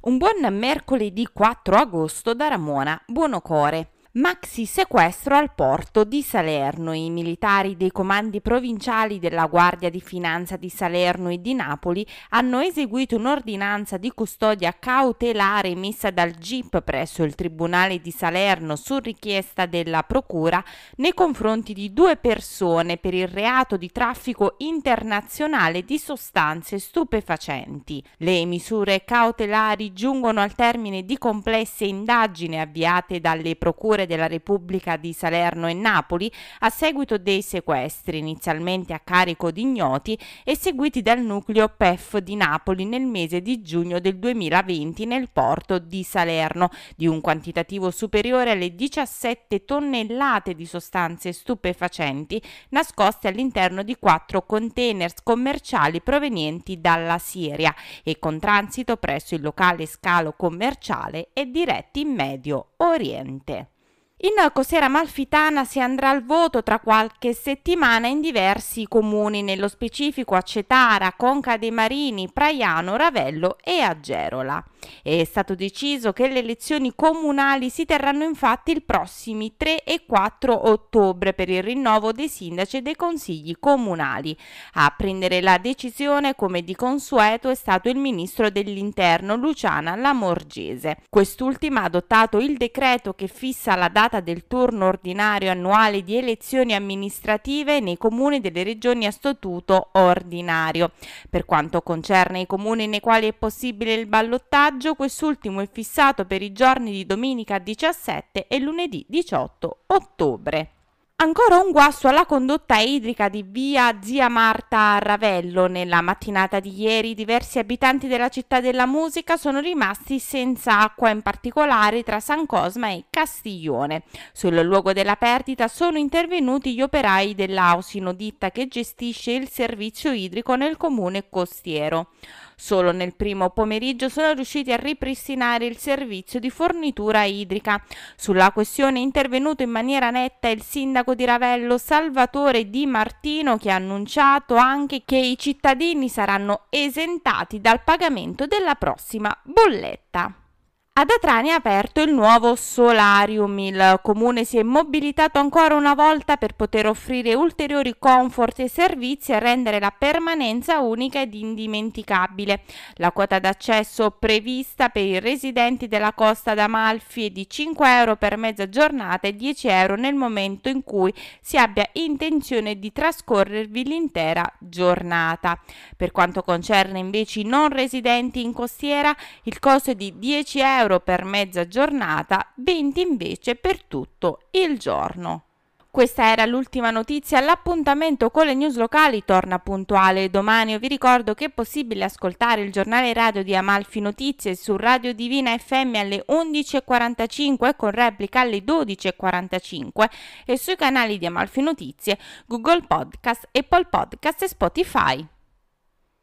Un buon mercoledì 4 agosto da Ramona Buonocore. Maxi sequestro al porto di Salerno. I militari dei comandi provinciali della Guardia di Finanza di Salerno e di Napoli hanno eseguito un'ordinanza di custodia cautelare emessa dal GIP presso il Tribunale di Salerno su richiesta della Procura nei confronti di due persone per il reato di traffico internazionale di sostanze stupefacenti. Le misure cautelari giungono al termine di complesse indagini avviate dalle procure della Repubblica di Salerno e Napoli a seguito dei sequestri, inizialmente a carico di ignoti, eseguiti dal nucleo PEF di Napoli nel mese di giugno del 2020 nel porto di Salerno, di un quantitativo superiore alle 17 tonnellate di sostanze stupefacenti nascoste all'interno di quattro containers commerciali provenienti dalla Siria e con transito presso il locale scalo commerciale e diretti in Medio Oriente. In Costiera Amalfitana si andrà al voto tra qualche settimana in diversi comuni, nello specifico a Cetara, Conca dei Marini, Praiano, Ravello e Agerola. È stato deciso che le elezioni comunali si terranno infatti il prossimi 3 e 4 ottobre per il rinnovo dei sindaci e dei consigli comunali. A prendere la decisione, come di consueto, è stato il ministro dell'Interno Luciana Lamorgese. Quest'ultima ha adottato il decreto che fissa la data del turno ordinario annuale di elezioni amministrative nei comuni delle regioni a statuto ordinario. Per quanto concerne i comuni nei quali è possibile il ballottaggio, quest'ultimo è fissato per i giorni di domenica 17 e lunedì 18 ottobre. Ancora un guasto alla condotta idrica di via Zia Marta a Ravello. Nella mattinata di ieri diversi abitanti della città della musica sono rimasti senza acqua, in particolare tra San Cosma e Castiglione. Sul luogo della perdita sono intervenuti gli operai dell'Ausino, ditta che gestisce il servizio idrico nel comune costiero. Solo nel primo pomeriggio sono riusciti a ripristinare il servizio di fornitura idrica. Sulla questione è intervenuto in maniera netta il sindaco di Ravello Salvatore Di Martino che ha annunciato anche che i cittadini saranno esentati dal pagamento della prossima bolletta. Ad Atrani è aperto il nuovo solarium. Il comune si è mobilitato ancora una volta per poter offrire ulteriori comfort e servizi e rendere la permanenza unica ed indimenticabile. La quota d'accesso prevista per i residenti della costa d'Amalfi è di 5 euro per mezza giornata e 10 euro nel momento in cui si abbia intenzione di trascorrervi l'intera giornata. Per quanto concerne invece i non residenti in costiera, il costo è di 10 euro euro per mezza giornata, 20 invece per tutto il giorno. Questa era l'ultima notizia, l'appuntamento con le news locali torna puntuale domani. Vi ricordo che è possibile ascoltare il giornale radio di Amalfi Notizie su Radio Divina FM alle 11.45 con replica alle 12.45 e sui canali di Amalfi Notizie, Google Podcast, Apple Podcast e Spotify.